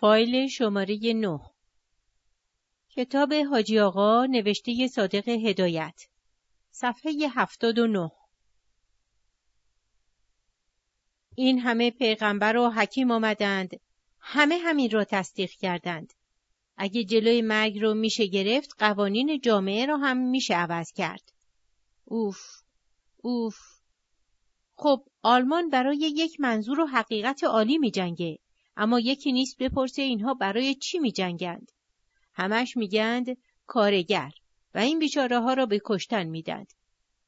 فایل شماره 9 کتاب حاجی آقا نوشته صادق هدایت. صفحه 79 این همه پیغمبر و حکیم آمدند. همه همین را تصدیق کردند. اگه جلوی مرگ رو میشه گرفت قوانین جامعه را هم میشه عوض کرد. اوف اوف. خب آلمان برای یک منظور و حقیقت عالی می جنگه. اما یکی نیست بپرسه اینها برای چی می جنگند. همش میگند کارگر و این بیچاره ها را به کشتن.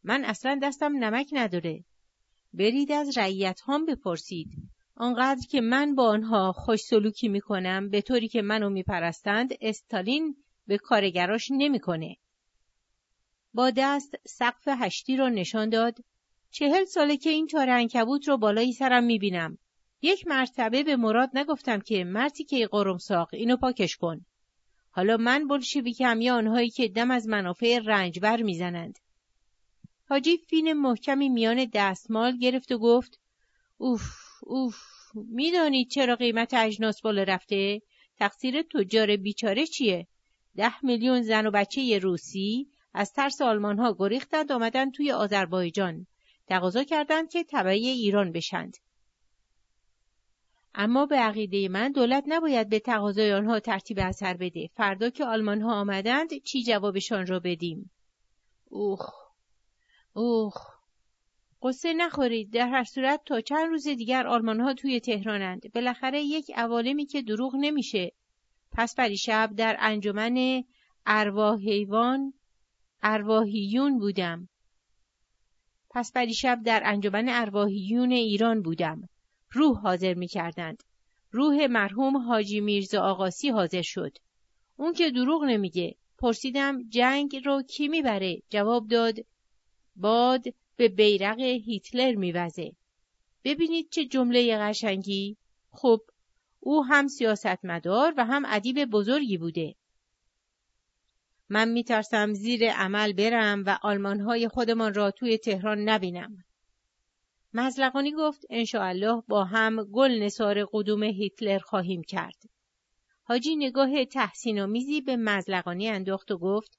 من اصلا دستم نمک نداره. برید از رعیت هم بپرسید. آنقدر که من با آنها خوش سلوکی می‌کنم به طوری که منو میپرستند استالین به کارگراش نمی‌کنه. با دست سقف هشتی را نشان داد چهل ساله که این تار انکبوت رو بالای سرم می‌بینم. یک مرتبه به مراد نگفتم که مرتی که قرمساق اینو پاکش کن. حالا من بلشویکم یا آنهایی که دم از منافع رنجبر می‌زنند. حاجی فین محکمی میان دستمال گرفت و گفت اوف اوف می‌دانید چرا قیمت اجناس بالا رفته؟ تقصیر تجار بیچاره چیه؟ ده میلیون زن و بچه روسی از ترس آلمان ها گریختند آمدن توی آذربایجان. تقاضا کردند که تبعی ایران بشند. اما به عقیده من دولت نباید به تقاضای آنها ترتیب اثر بده. فردا که آلمان ها آمدند چی جوابشان را بدیم؟ اوخ اوخ قصه نخورید در هر صورت تا چند روز دیگر آلمان ها توی تهرانند بالاخره یک عوالمی که دروغ نمیشه پس پریشب در انجمن ارواح حیوان ارواحیون بودم پس پریشب در انجمن ارواحیون ایران بودم. روح حاضر می کردند. روح مرحوم حاجی میرزا آقاسی حاضر شد. اون که دروغ نمیگه. پرسیدم جنگ رو کی می‌بره؟ جواب داد باد به بیرق هیتلر میوزه. ببینید چه جمله قشنگی؟ خب او هم سیاستمدار و هم ادیب بزرگی بوده. من میترسم زیر عمل برم و آلمانهای خودمان را توی تهران نبینم. مزلقانی گفت انشاءالله با هم گل نصار قدوم هیتلر خواهیم کرد. حاجی نگاه تحسین میزی به مزلقانی انداخت و گفت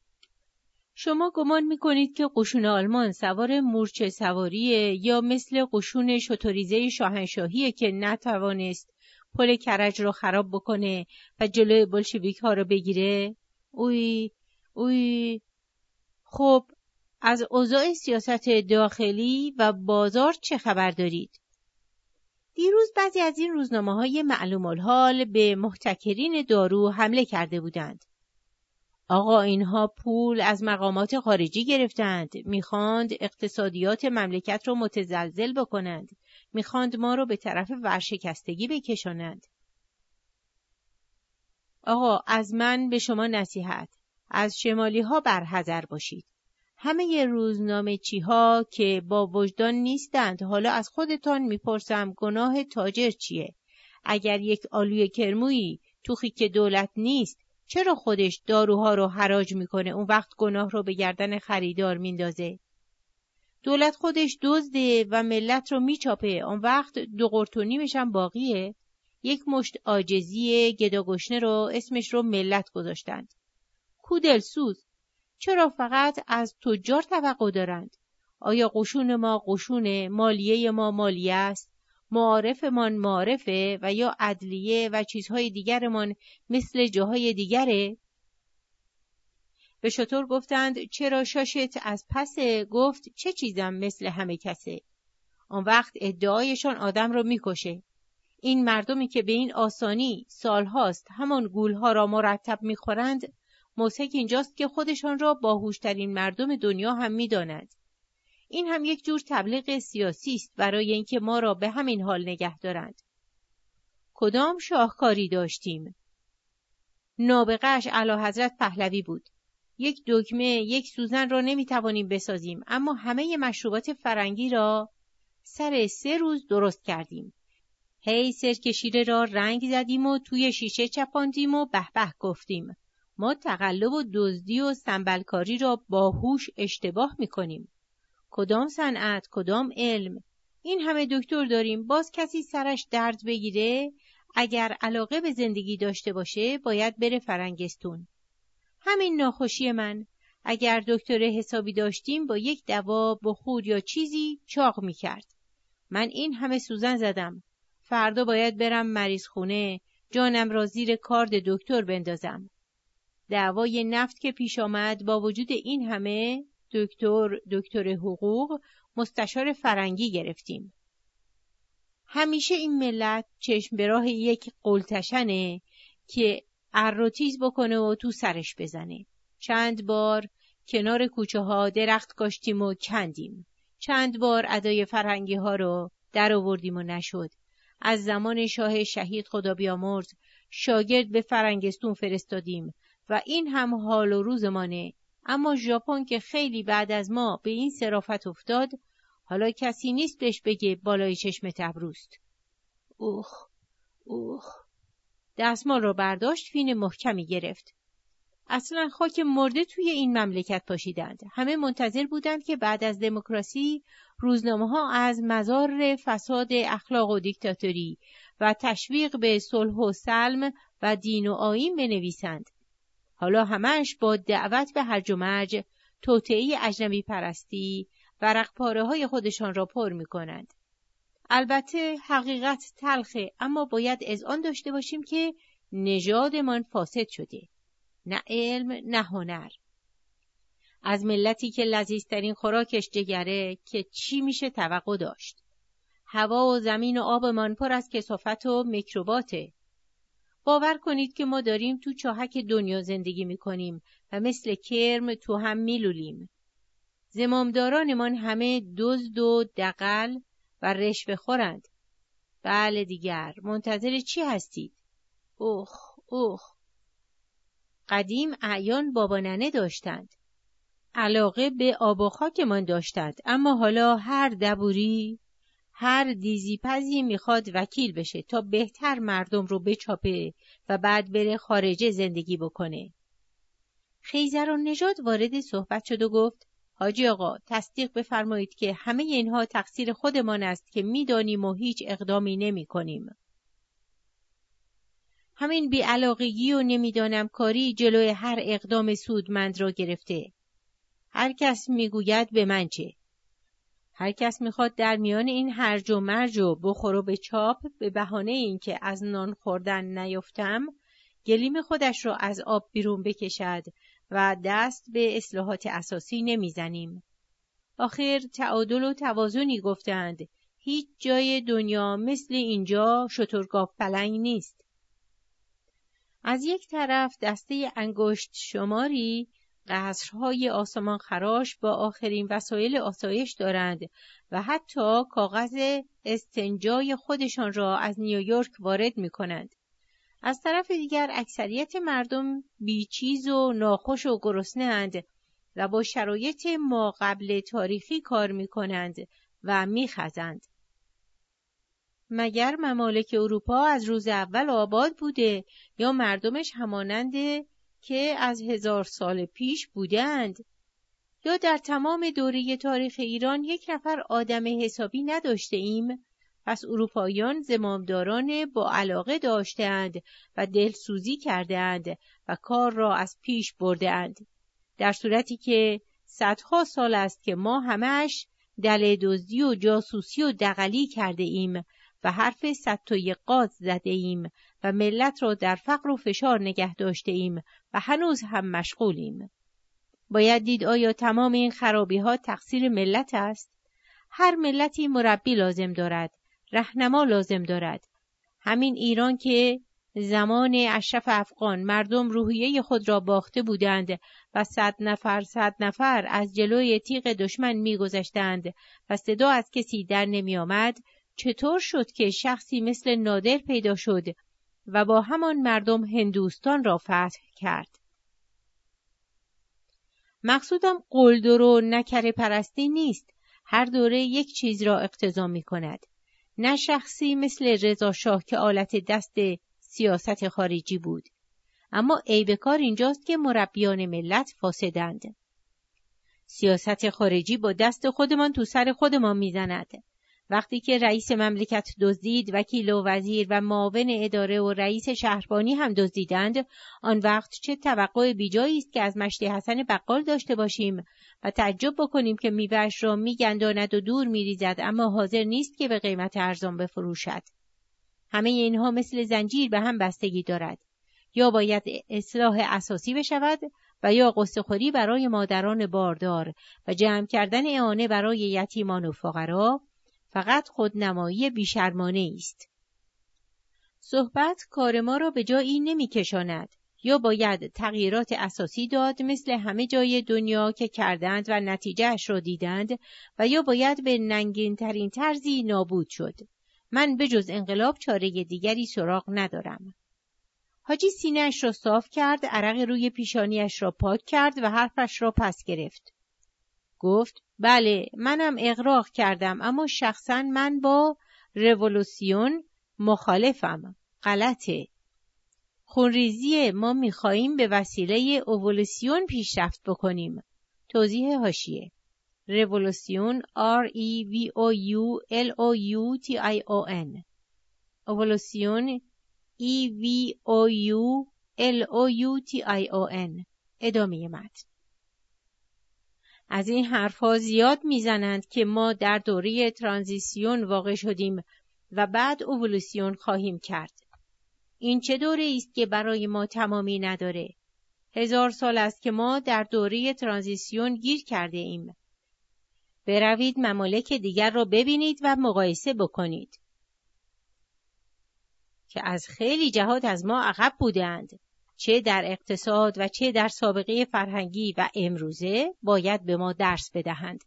شما گمان می‌کنید که قشون آلمان سوار مورچه سواریه یا مثل قشون شتوریزه شاهنشاهیه که نتوانست پل کرج رو خراب بکنه و جلوی بلشویک ها رو بگیره؟ اوی اوی خب از اوضاع سیاست داخلی و بازار چه خبر دارید؟ دیروز بعضی از این روزنامه های معلوم الحال به محتکرین دارو حمله کرده بودند. آقا اینها پول از مقامات خارجی گرفتند. می‌خواند اقتصادیات مملکت رو متزلزل بکنند. می‌خواند ما رو به طرف ورشکستگی بکشانند. آقا از من به شما نصیحت. از شمالی ها برحذر باشید. همه روزنامه چی ها که با وجدان نیستند حالا از خودتان می‌پرسم گناه تاجر چیه؟ اگر یک آلوی کرمویی توخی که دولت نیست چرا خودش داروها رو حراج می‌کنه اون وقت گناه رو به گردن خریدار میندازه؟ دولت خودش دزده و ملت رو میچاپه اون وقت دو قرتونی میشن باقیه یک مشت آجزی گداگشنه رو اسمش رو ملت گذاشتند کودلسوز چرا فقط از تجار توقع دارند؟ آیا قشون ما قشون مالیه ما مالیه است؟ معارفمان معارفه و یا عدلیه و چیزهای دیگرمان مثل جاهای دیگره؟ به شطور گفتند چرا شاشت از پس گفت چه چیزم مثل همه کسه؟ آن وقت ادعایشان آدم را می‌کشه. این مردمی که به این آسانی سالهاست همان گولها را مرتب می‌خورند موسک اینجاست که خودشان را باهوشترین مردم دنیا هم می‌دانند. این هم یک جور تبلیغ سیاسی است برای اینکه ما را به همین حال نگه دارند. کدام شاهکاری داشتیم؟ نابغش علا حضرت پهلوی بود. یک دکمه، یک سوزن را نمی توانیم بسازیم اما همه مشروبات فرنگی را سر سه روز درست کردیم. هی سرک شیره را رنگ زدیم و توی شیشه چپاندیم و به به گفتیم. ما تقلب و دزدی و سنبلکاری را با هوش اشتباه می‌کنیم. کدام صنعت، کدام علم؟ این همه دکتر داریم باز کسی سرش درد بگیره اگر علاقه به زندگی داشته باشه باید بره فرنگستون. همین ناخوشی من اگر دکتر حسابی داشتیم با یک دوا بخور یا چیزی چاق می‌کرد. من این همه سوزن زدم. فردا باید برم مریض خونه جانم را زیر کارد دکتر بندازم. دعوای نفت که پیش آمد با وجود این همه دکتر دکتر حقوق مستشار فرنگی گرفتیم. همیشه این ملت چشم به راه یک قلتشنه که اروتیز بکنه و تو سرش بزنه. چند بار کنار کوچه ها درخت کاشتیم و کندیم. چند بار ادای فرهنگی ها رو در آوردیم و نشد. از زمان شاه شهید خدا بیامرز شاگرد به فرنگستون فرستادیم و این هم حال و روزمانه. اما ژاپن که خیلی بعد از ما به این صرافت افتاد حالا کسی نیست بهش بگه بالای چشم تبروست. اوخ اوخ. دستمال را برداشت فین محکمی گرفت. اصلا خاک مرده توی این مملکت پاشیدند. همه منتظر بودند که بعد از دموکراسی روزنامه ها از مزار فساد اخلاق و دیکتاتوری و تشویق به صلح و سلم و دین و آیین بنویسند. حالا همش با دعوت به هرج و مرج توطعه اجنبی پرستی و پاره های خودشان را پر می کنند. البته حقیقت تلخه اما باید از آن داشته باشیم که نژادمان فاسد شده. نه علم نه هنر. از ملتی که لذیذترین خوراکش جگره که چی میشه توقع داشت. هوا و زمین و آبمان پر از کسافت و میکروباته. باور کنید که ما داریم تو چاهک دنیا زندگی می‌کنیم و مثل کرم تو هم میلولیم. زمامدارانمان همه دزد و دقل و رشوه خورند. بله دیگر منتظر چی هستید؟ اوخ اوخ قدیم اعیان بابا ننه داشتند. علاقه به آب و خاکمان داشتند اما حالا هر دبوری هر دیزیپزی می‌خواد وکیل بشه تا بهتر مردم رو بچاپه و بعد بره خارجه زندگی بکنه. خیزر و نژاد وارد صحبت شد و گفت حاجی آقا تصدیق بفرمایید که همه اینها تقصیر خودمان است که می‌دانیم و هیچ اقدامی نمی کنیم. همین بیعلاقگی و نمی‌دانم کاری جلوی هر اقدام سودمند را گرفته. هر کس می‌گوید به من چه؟ هر کس می‌خواد در میان این هرج و مرج و بخور و به چاپ به بهانه اینکه از نان خوردن نیفتم گلیم خودش را از آب بیرون بکشد و دست به اصلاحات اساسی نمی‌زنیم. آخر تعادل و توازنی گفتند هیچ جای دنیا مثل اینجا شترگاف پلنگ نیست. از یک طرف دسته انگشت شماری قصرهای آسمان خراش با آخرین وسایل آسایش دارند و حتی کاغذ استنجای خودشان را از نیویورک وارد می کنند. از طرف دیگر اکثریت مردم بیچیز و ناخوش و گرسنهاند و با شرایط ما قبل تاریخی کار می کنند و می خزند. مگر ممالک اروپا از روز اول آباد بوده یا مردمش همانند که از هزار سال پیش بودند. یا در تمام دوره تاریخ ایران یک نفر آدم حسابی نداشته ایم. پس اروپاییان زمامداران با علاقه داشتند و دلسوزی کردهاند و کار را از پیش بردهاند. در صورتی که صدها سال است که ما همش دل دزدی و جاسوسی و دقلی کرده ایم و حرف قاز زده ایم و ملت را در فقر و فشار نگه داشته ایم و هنوز هم مشغولیم. باید دید آیا تمام این خرابی ها تقصیر ملت است؟ هر ملتی مربی لازم دارد، رهنما لازم دارد. همین ایران که زمان اشرف افغان مردم روحیه خود را باخته بودند و صد نفر صد نفر از جلوی تیغ دشمن میگذشتند و صدا از کسی در نمی آمد چطور شد که شخصی مثل نادر پیدا شد و با همان مردم هندوستان را فتح کرد. مقصودم قلدر و نکره پرستی نیست. هر دوره یک چیز را اقتضا می کند. نه شخصی مثل رضا شاه که آلت دست سیاست خارجی بود. اما عیب کار اینجاست که مربیان ملت فاسدند. سیاست خارجی با دست خودمان تو سر خودمان می‌زند. وقتی که رئیس مملکت دزدید وکیل و وزیر و معاون اداره و رئیس شهربانی هم دزدیدند آن وقت چه توقع بیجایی است که از مشتی حسن بقال داشته باشیم و تعجب بکنیم که میوهش را میگنداند و دور میریزد اما حاضر نیست که به قیمت ارزان بفروشد. همه اینها مثل زنجیر به هم بستگی دارد. یا باید اصلاح اساسی بشود و یا خوری برای مادران باردار و جمع کردن اعانه برای یتیمان و فقرا فقط خودنمایی بیشرمانه است. صحبت کار ما را به جایی نمیکشاند یا باید تغییرات اساسی داد مثل همه جای دنیا که کردند و نتیجهش را دیدند و یا باید به ننگین ترین طرزی نابود شد. من به جز انقلاب چاره دیگری سراغ ندارم. حاجی سینهش را صاف کرد، عرق روی پیشانیش را پاک کرد و حرفش را پس گرفت. گفت بله منم اقراق کردم اما شخصا من با رولوسیون مخالفم. غلطه. خونریزی ما می‌خواهیم به وسیله اولوسیون پیشرفت بکنیم. توضیح هاشیه. رولوسیون R E V O U L O U T I O N اولوسیون E V O U L O U T I O N ادامه متن از این حرفها زیاد می‌زنند که ما در دوره ترانزیسیون واقع شدیم و بعد اولوسیون خواهیم کرد. این چه دوره است که برای ما تمامی نداره؟ هزار سال است که ما در دوره ترانزیسیون گیر کرده ایم. بروید ممالک دیگر را ببینید و مقایسه بکنید. که از خیلی جهات از ما عقب بودند. چه در اقتصاد و چه در سابقه فرهنگی و امروزه باید به ما درس بدهند.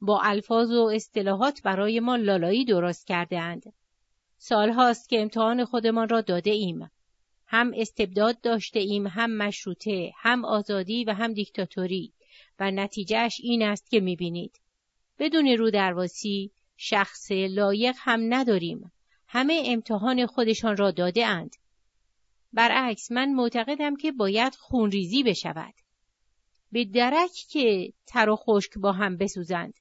با الفاظ و اصطلاحات برای ما لالایی درست کرده اند. سالهاست که امتحان خودمان را داده ایم. هم استبداد داشته ایم هم مشروطه هم آزادی و هم دیکتاتوری و نتیجهش این است که می‌بینید. بدون رو درواسی شخص لایق هم نداریم. همه امتحان خودشان را داده اند. برعکس من معتقدم که باید خونریزی بشود. به درک که تر و خشک با هم بسوزند.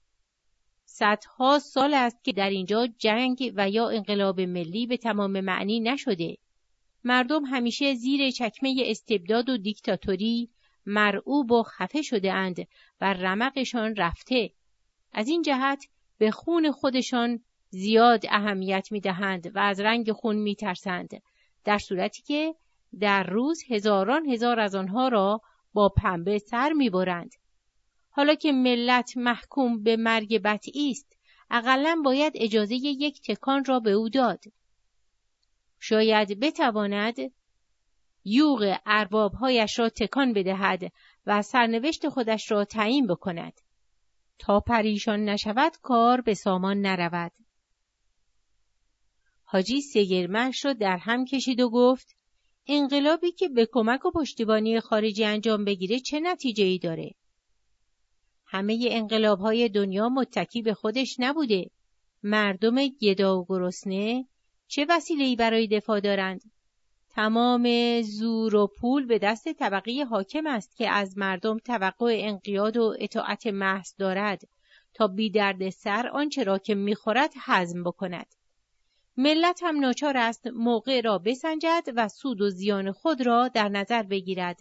صدها سال است که در اینجا جنگ و یا انقلاب ملی به تمام معنی نشده. مردم همیشه زیر چکمه استبداد و دیکتاتوری مرعوب و خفه شده اند و رمقشان رفته. از این جهت به خون خودشان زیاد اهمیت می دهند و از رنگ خون می ترسند. در صورتی که در روز هزاران هزار از آنها را با پنبه سر می برند. حالا که ملت محکوم به مرگ بطعی است اقلا باید اجازه یک تکان را به او داد. شاید بتواند یوغ اربابهایش را تکان بدهد و سرنوشت خودش را تعیین بکند. تا پریشان نشود کار به سامان نرود. حاجی سگرمش را در هم کشید و گفت انقلابی که به کمک و پشتیبانی خارجی انجام بگیره چه نتیجه ای داره؟ همه انقلاب های دنیا متکی به خودش نبوده. مردم گدا و گرسنه چه وسیله برای دفاع دارند؟ تمام زور و پول به دست طبقه حاکم است که از مردم توقع انقیاد و اطاعت محض دارد تا بی درد سر آنچه را که می‌خورد حزم بکند. ملت هم ناچار است موقع را بسنجد و سود و زیان خود را در نظر بگیرد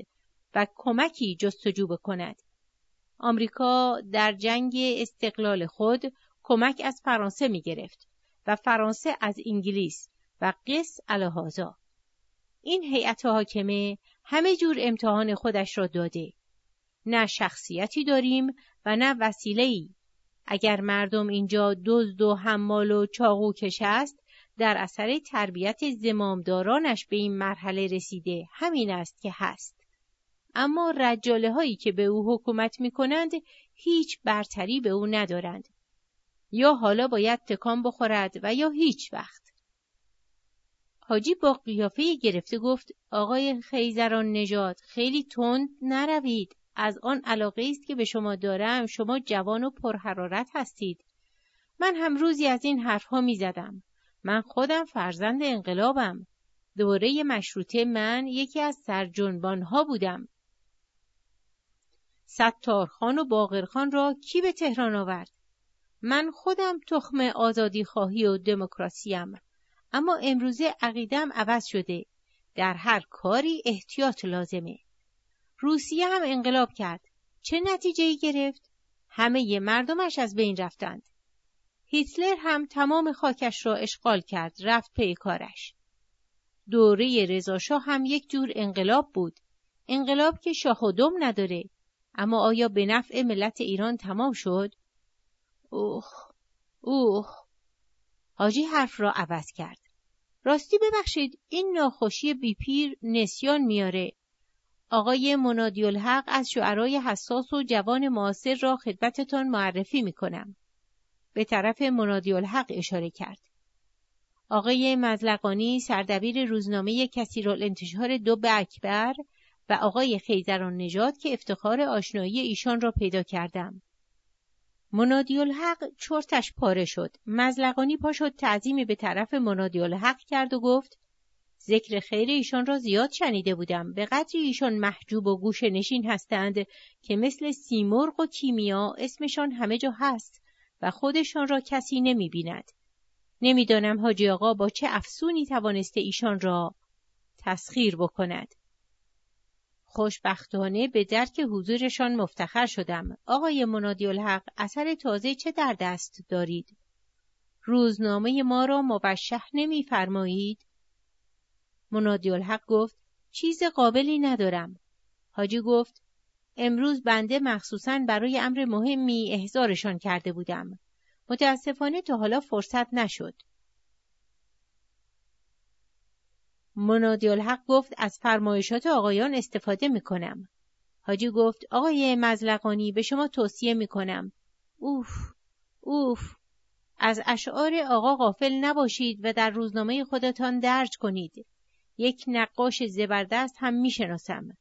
و کمکی جستجو بکند. آمریکا در جنگ استقلال خود کمک از فرانسه می گرفت و فرانسه از انگلیس و قص الهازا. این هیئت حاکمه همه جور امتحان خودش را داده. نه شخصیتی داریم و نه وسیله‌ای. اگر مردم اینجا دزد و حمال و چاقو کش است در اثر تربیت زمامدارانش به این مرحله رسیده همین است که هست. اما رجاله هایی که به او حکومت می کنند هیچ برتری به او ندارند. یا حالا باید تکان بخورد و یا هیچ وقت. حاجی با قیافه گرفته گفت آقای خیزران نژاد خیلی تند نروید از آن علاقه است که به شما دارم شما جوان و پرحرارت هستید من هم روزی از این حرفها می زدم من خودم فرزند انقلابم. دوره مشروطه من یکی از سرجنبانها بودم. ستارخان و باقرخان را کی به تهران آورد؟ من خودم تخم آزادی خواهی و دموکراسیم. اما امروزه عقیدم عوض شده. در هر کاری احتیاط لازمه. روسیه هم انقلاب کرد. چه نتیجه ای گرفت؟ همه مردمش از بین رفتند. هیتلر هم تمام خاکش را اشغال کرد رفت پی کارش. دوره رضاشاه هم یک جور انقلاب بود. انقلاب که شاه و دم نداره اما آیا به نفع ملت ایران تمام شد؟ اوه اوه حاجی حرف را عوض کرد. راستی ببخشید این ناخوشی بیپیر نسیان میاره. آقای منادی الحق از شعرای حساس و جوان معاصر را خدمتتان معرفی می‌کنم. به طرف منادی الحق اشاره کرد آقای مزلقانی سردبیر روزنامه کثیرالانتشار دو به اکبر و آقای خیزران نژاد که افتخار آشنایی ایشان را پیدا کردم. منادی الحق چرتش پاره شد. مزلقانی پا شد تعظیمی به طرف منادی الحق کرد و گفت ذکر خیر ایشان را زیاد شنیده بودم. به قدری ایشان محجوب و گوش نشین هستند که مثل سیمرغ و کیمیا اسمشان همه جا هست و خودشان را کسی نمی بیند. نمی‌دانم حاجی آقا با چه افسونی توانسته ایشان را تسخیر بکند. خوشبختانه به درک حضورشان مفتخر شدم. آقای منادی الحق اثر تازه چه در دست دارید؟ روزنامه ما را موشح نمیفرمایید؟ منادی الحق گفت چیز قابلی ندارم. حاجی گفت امروز بنده مخصوصا برای امر مهمی احضارشان کرده بودم. متاسفانه تا حالا فرصت نشد. منادی الحق گفت از فرمایشات آقایان استفاده می کنم. حاجی گفت آقای مزلقانی به شما توصیه می کنم. اوف اوف از اشعار آقا غافل نباشید و در روزنامه خودتان درج کنید. یک نقاش زبردست هم می شناسم.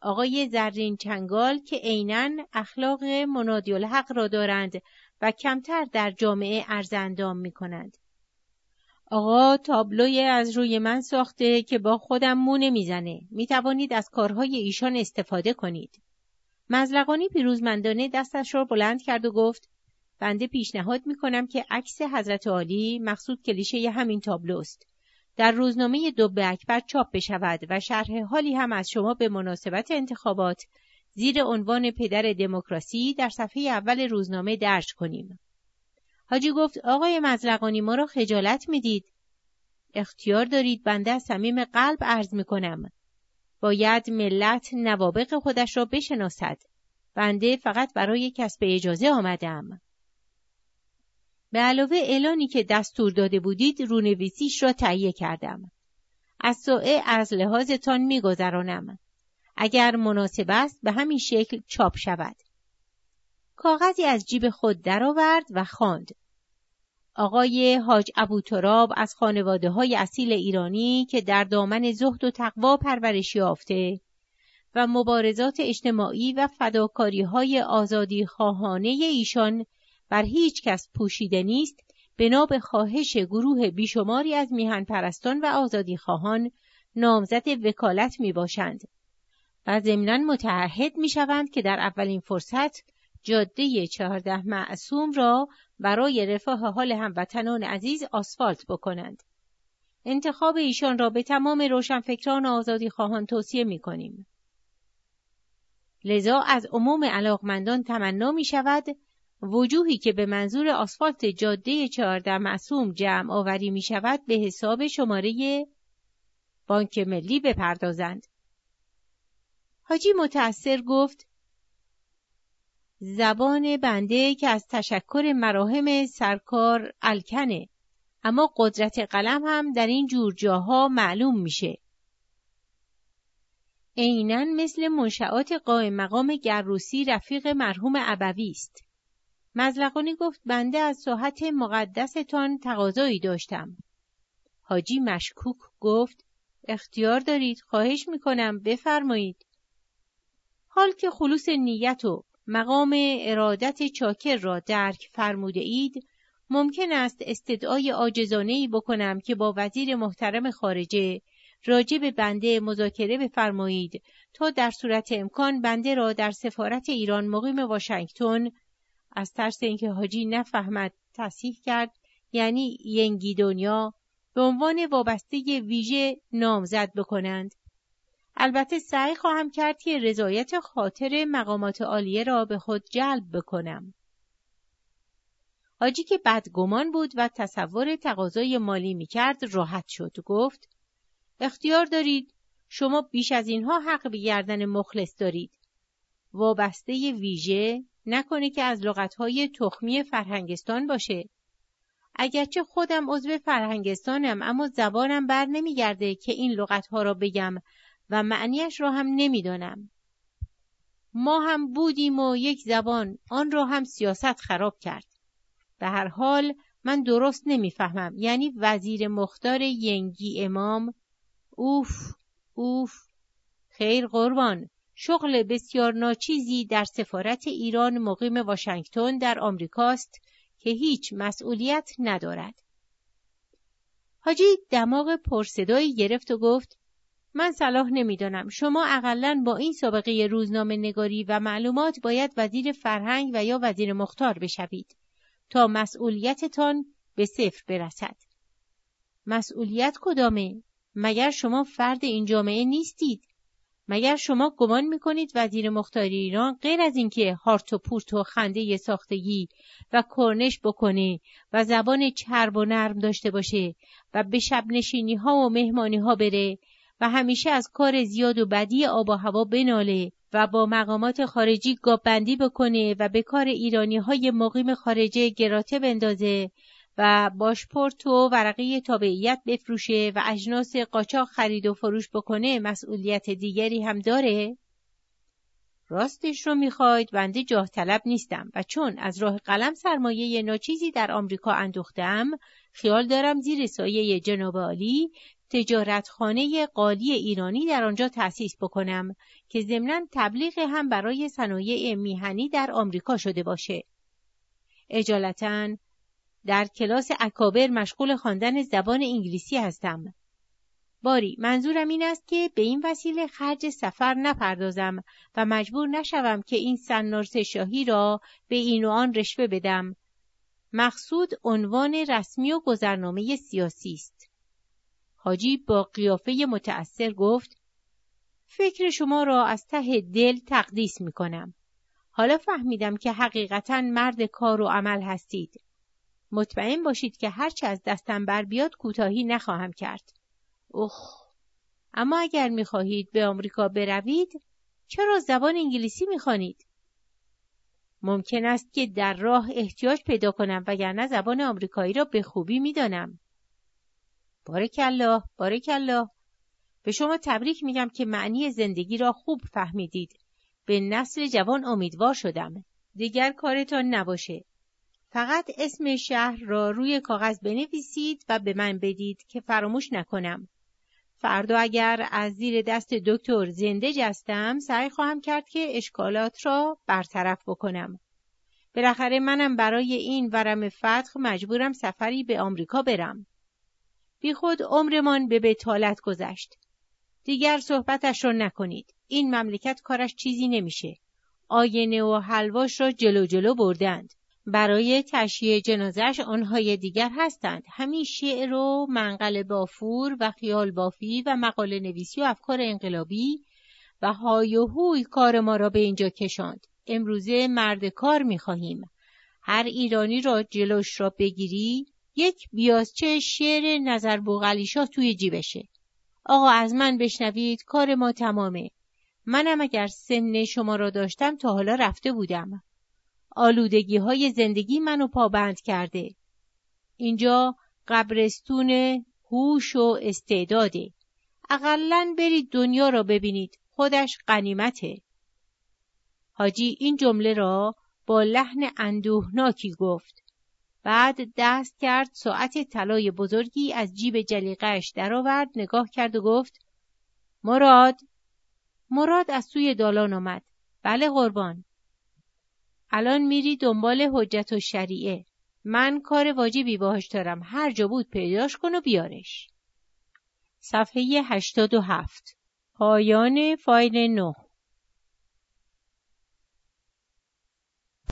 آقای زرین چنگال که عینا اخلاق منادی الحق را دارند و کمتر در جامعه ارزندام می کنند. آقا تابلوی از روی من ساخته که با خودم مو نمی‌زنه. می توانید از کارهای ایشان استفاده کنید. مزلقانی پیروزمندانه دستش را بلند کرد و گفت بنده پیشنهاد می کنم که عکس حضرت عالی مقصود کلیشه همین تابلوست. در روزنامه دوبه اکبر چاپ بشود و شرح حالی هم از شما به مناسبت انتخابات زیر عنوان پدر دموکراسی در صفحه اول روزنامه درج کنیم. حاجی گفت آقای مزرقانی ما را خجالت می‌دید. اختیار دارید بنده از صمیم قلب عرض می کنم. باید ملت نوابق خودش را بشناسد. بنده فقط برای کسب اجازه آمدم. به علاوه اعلانی که دستور داده بودید رونویسیش را تهیه کردم. از سوء از لحاظتان میگذرانم. اگر مناسب است به همین شکل چاپ شود. کاغذی از جیب خود درآورد و خواند. آقای حاج ابو تراب از خانواده های اصیل ایرانی که در دامن زهد و تقوا پرورش یافته و مبارزات اجتماعی و فداکاری های آزادی خواهانه ایشان بر هیچ کس پوشیده نیست بنا به خواهش گروه بیشماری از میهن پرستان و آزادی خواهان نامزد وکالت می باشند و ضمنا متعهد می شوند که در اولین فرصت جاده چهارده معصوم را برای رفاه حال هموطنان عزیز آسفالت بکنند. انتخاب ایشان را به تمام روشنفکران آزادی خواهان توصیه می کنیم. لذا از عموم علاقمندان تمنا می شود وجوهی که به منظور آسفالت جاده چهارده معصوم جمع آوری می شود به حساب شماره بانک ملی بپردازند. حاجی متأثر گفت زبان بنده که از تشکر مراهم سرکار الکنه اما قدرت قلم هم در این جور جاها معلوم میشه. عینا مثل منشعات قائم مقام گروسی رفیق مرحوم ابوی است. مزلقانی گفت بنده از ساحت مقدستان تقاضایی داشتم. حاجی مشکوک گفت اختیار دارید خواهش می‌کنم بفرمایید. حال که خلوص نیت و مقام ارادت چاکر را درک فرموده اید ممکن است استدعای آجزانه ای بکنم که با وزیر محترم خارجه راجع به بنده مذاکره بفرمایید تا در صورت امکان بنده را در سفارت ایران مقیم واشنگتن از ترس اینکه حاجی نفهمد تصحیح کرد یعنی ینگی دنیا به عنوان وابسته ویژه نامزد بکنند. البته سعی خواهم کرد که رضایت خاطر مقامات عالیه را به خود جلب بکنم. حاجی که بدگمان بود و تصور تقاضای مالی می‌کرد راحت شد گفت اختیار دارید شما بیش از اینها حق به گردن مخلص دارید. وابسته ویژه نکنه که از لغتهای تخمی فرهنگستان باشه. اگرچه خودم عضو فرهنگستانم اما زبانم بر نمیگرده که این لغتها را بگم و معنیش را هم نمی‌دانم. ما هم بودیم و یک زبان آن را هم سیاست خراب کرد. به هر حال من درست نمی‌فهمم یعنی وزیر مختار ینگی امام اوف اوف خیر قربان شغل بسیار ناچیزی در سفارت ایران مقیم واشنگتن در آمریکاست که هیچ مسئولیت ندارد. حاجی دماغ پرصدایی گرفت و گفت من صلاح نمی‌دانم شما اقلا با این سابقه روزنامه نگاری و معلومات باید وزیر فرهنگ و یا وزیر مختار بشوید تا مسئولیتتان به صفر برسد. مسئولیت کدامه؟ مگر شما فرد این جامعه نیستید؟ مگر شما گمان می‌کنید وزیر مختار ایران غیر از اینکه هارت و پورت و خنده ساختگی و کرنش بکنه و زبان چرب و نرم داشته باشه و به شب ها و مهمانی ها بره و همیشه از کار زیاد و بدی آب و هوا بناله و با مقامات خارجی گابندی بکنه و به کار ایرانی های مقیم خارجه گراته بندازه و باشپورت و ورقه تابعیت بفروشه و اجناس قاچاق خرید و فروش بکنه مسئولیت دیگری هم داره؟ راستش رو می‌خواید بنده جاه طلب نیستم و چون از راه قلم سرمایه ناچیزی در آمریکا اندوختم خیال دارم زیر سایه جناب عالی تجارتخانه قالی ایرانی در آنجا تأسیس بکنم که ضمنا تبلیغ هم برای صنایع میهنی در آمریکا شده باشه. اجالتا در کلاس اکابر مشغول خواندن زبان انگلیسی هستم. باری منظورم این است که به این وسیله خرج سفر نپردازم و مجبور نشوم که این سنارس شاهی را به این و آن رشوه بدم. مقصود عنوان رسمی و گذرنامه سیاسی است. حاجی با قیافه متأثر گفت فکر شما را از ته دل تقدیس می کنم. حالا فهمیدم که حقیقتا مرد کار و عمل هستید. مطمئن باشید که هرچه از دستم بر بیاد کوتاهی نخواهم کرد. اوخ اما اگر می‌خواهید به آمریکا بروید چرا زبان انگلیسی می‌خوانید؟ ممکن است که در راه احتیاج پیدا کنم وگرنه زبان آمریکایی را به خوبی می‌دانم. بارک الله بارک الله به شما تبریک میگم که معنی زندگی را خوب فهمیدید. به نسل جوان امیدوار شدم. دیگر کارتان نباشه. فقط اسم شهر را روی کاغذ بنویسید و به من بدید که فراموش نکنم. فردا اگر از زیر دست دکتر زنده جستم سعی خواهم کرد که اشکالات را برطرف بکنم. بالاخره منم برای این ورم فتح مجبورم سفری به آمریکا برم. بی خود عمرمان به بتالت گذشت. دیگر صحبتش را نکنید. این مملکت کارش چیزی نمیشه. آینه و حلواش را جلو جلو بردند. برای تشییع جنازش آنهای دیگر هستند. همین شعر و منقل بافور و خیال بافی و مقاله نویسی و افکار انقلابی و های و هوی کار ما را به اینجا کشاند. امروزه مرد کار می‌خواهیم هر ایرانی را جلوش را بگیری یک بیازچه شعر نظر بوغلیشا توی جیبشه. آقا از من بشنوید کار ما تمامه. منم اگر سن شما را داشتم تا حالا رفته بودم. آلودگی های زندگی منو پابند کرده. اینجا قبرستون هوش و استعداده. اقلا برید دنیا را ببینید. خودش قنیمته. حاجی این جمله را با لحن اندوهناکی گفت. بعد دست کرد ساعت طلای بزرگی از جیب جلیقهش درآورد نگاه کرد و گفت مراد مراد از سوی دالان آمد بله قربان الان میری دنبال حجت و شریعه من کار واجبی باهاش دارم. هر جا بود پیداش کن و بیارش. صفحه 87 پایان فایل 9